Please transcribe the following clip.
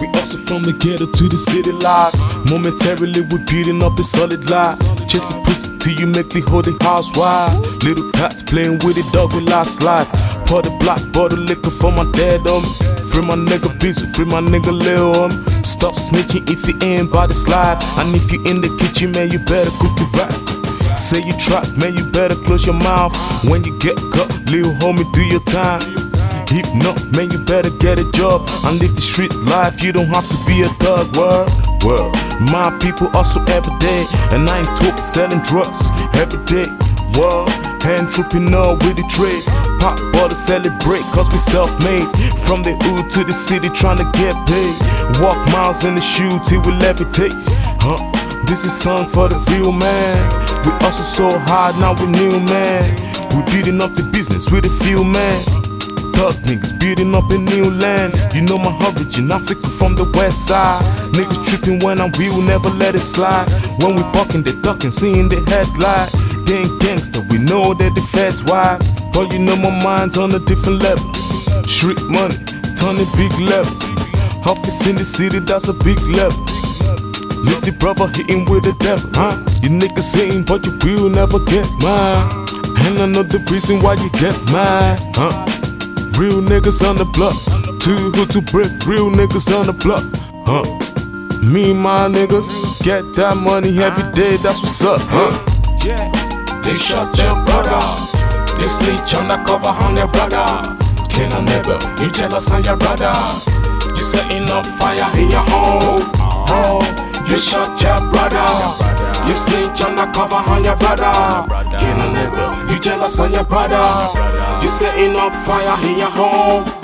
We hustle from the ghetto to the city life. Momentarily we're beating up the solid life. Chasing pussy till you make the whole house wide. Little cats playing with it, dog with last life. Pour the black bottle liquor for my dad on me. Free my nigga busy, free my nigga Lil on me. Stop snitching if you ain't by this life. And if you in the kitchen, man, you better cook it right. Say you trap, man, you better close your mouth. When you get caught, little homie, do your time. If not, man, you better get a job and live the street life. You don't have to be a thug, world. World. My people hustle every day, and I ain't talking selling drugs every day. World. Entrepreneur with the trade. Pop bottle celebrate, cause we self made. From the hood to the city, trying to get paid. Walk miles in the shoe till we levitate. Huh? This is song for the real man. We hustle so hard, now we new man. We beating up the business with a few man. Thug niggas beating up in new land. You know my origin, Africa from the west side. Niggas tripping when I'm real, never let it slide. When we bucking, they ducking, seeing the headlight. Ain't gangster, we know that the feds wide. But you know my mind's on a different level. Street money, turning big level. Office in the city, that's a big level. Lift the brother hitting with the devil, huh? You niggas hating, but you will never get mine. And I know the reason why you get mine, huh? Real niggas on the block, too good to break. Real niggas on the block, huh? Me and my niggas get that money every day. That's what's up, huh? Yeah, they shot your brother. They snitch on the cover on your brother. Can I never? You jealous on your brother? You setting up fire in your home. You shot your brother. You snitch on the cover on your brother. Can I never? You jealous on your brother? You setting up fire in your home.